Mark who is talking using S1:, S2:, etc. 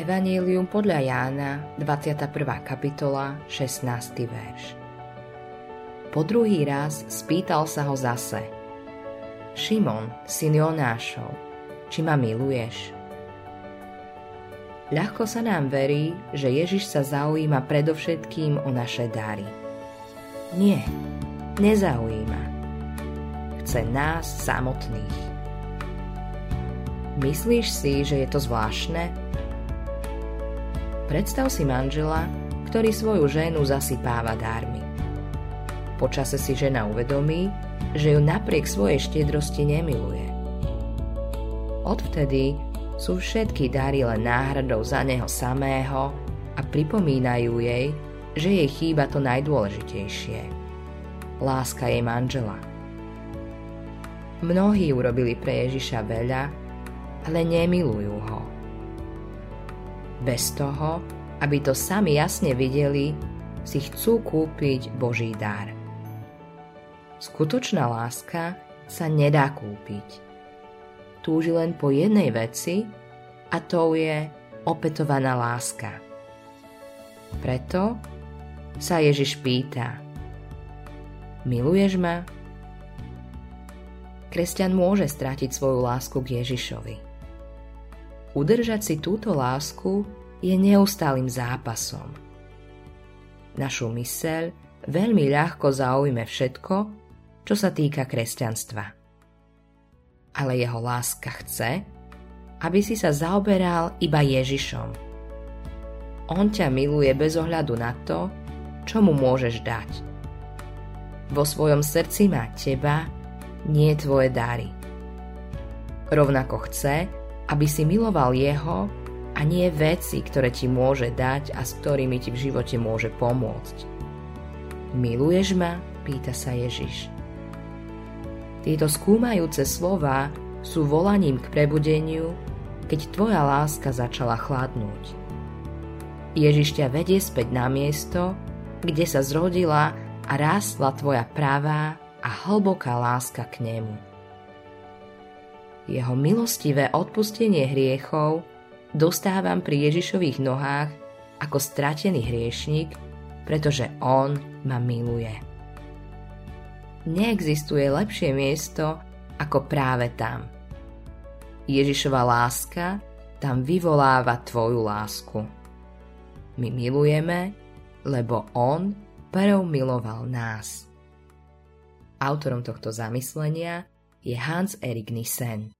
S1: Evangelium podľa Jána, 21. kapitola, 16. verš. Po druhý raz spýtal sa ho zase. Šimon, syn Jonášov, či ma miluješ? Ľahko sa nám verí, že Ježiš sa zaujíma predovšetkým o naše dary. Nie, nezaujíma. Chce nás samotných. Myslíš si, že je to zvláštne? Predstav si manžela, ktorý svoju ženu zasypáva dármi. Počase si žena uvedomí, že ju napriek svojej štiedrosti nemiluje. Odvtedy sú všetky dary len náhradou za neho samého a pripomínajú jej, že jej chýba to najdôležitejšie. Láska jej manžela. Mnohí urobili pre Ježiša veľa, ale nemilujú ho. Bez toho, aby to sami jasne videli, si chcú kúpiť Boží dar. Skutočná láska sa nedá kúpiť túži len po jednej veci a to je opätovaná láska. Preto sa Ježiš pýta Miluješ ma? Kresťan môže stratiť svoju lásku k Ježišovi. Udržať si túto lásku je neustálým zápasom. Našu myseľ veľmi ľahko zaujme všetko, čo sa týka kresťanstva ale jeho láska chce, aby si sa zaoberal iba Ježišom. On ťa miluje bez ohľadu na to, čo mu môžeš dať. Vo svojom srdci má teba, nie tvoje dary. Rovnako chce, aby si miloval jeho a nie veci, ktoré ti môže dať a s ktorými ti v živote môže pomôcť. Miluješ ma? pýta sa Ježiš. Tieto skúmajúce slova sú volaním k prebudeniu, keď tvoja láska začala chladnúť. Ježiš ťa vedie späť na miesto, kde sa zrodila a rástla tvoja pravá a hlboká láska k nemu. Jeho milostivé odpustenie hriechov dostávam pri Ježišových nohách ako stratený hriešnik, pretože On ma miluje. Neexistuje lepšie miesto ako práve tam. Ježišova láska tam vyvoláva tvoju lásku. My milujeme, lebo On prv miloval nás. Autorom tohto zamyslenia je Hans Erik Nissen.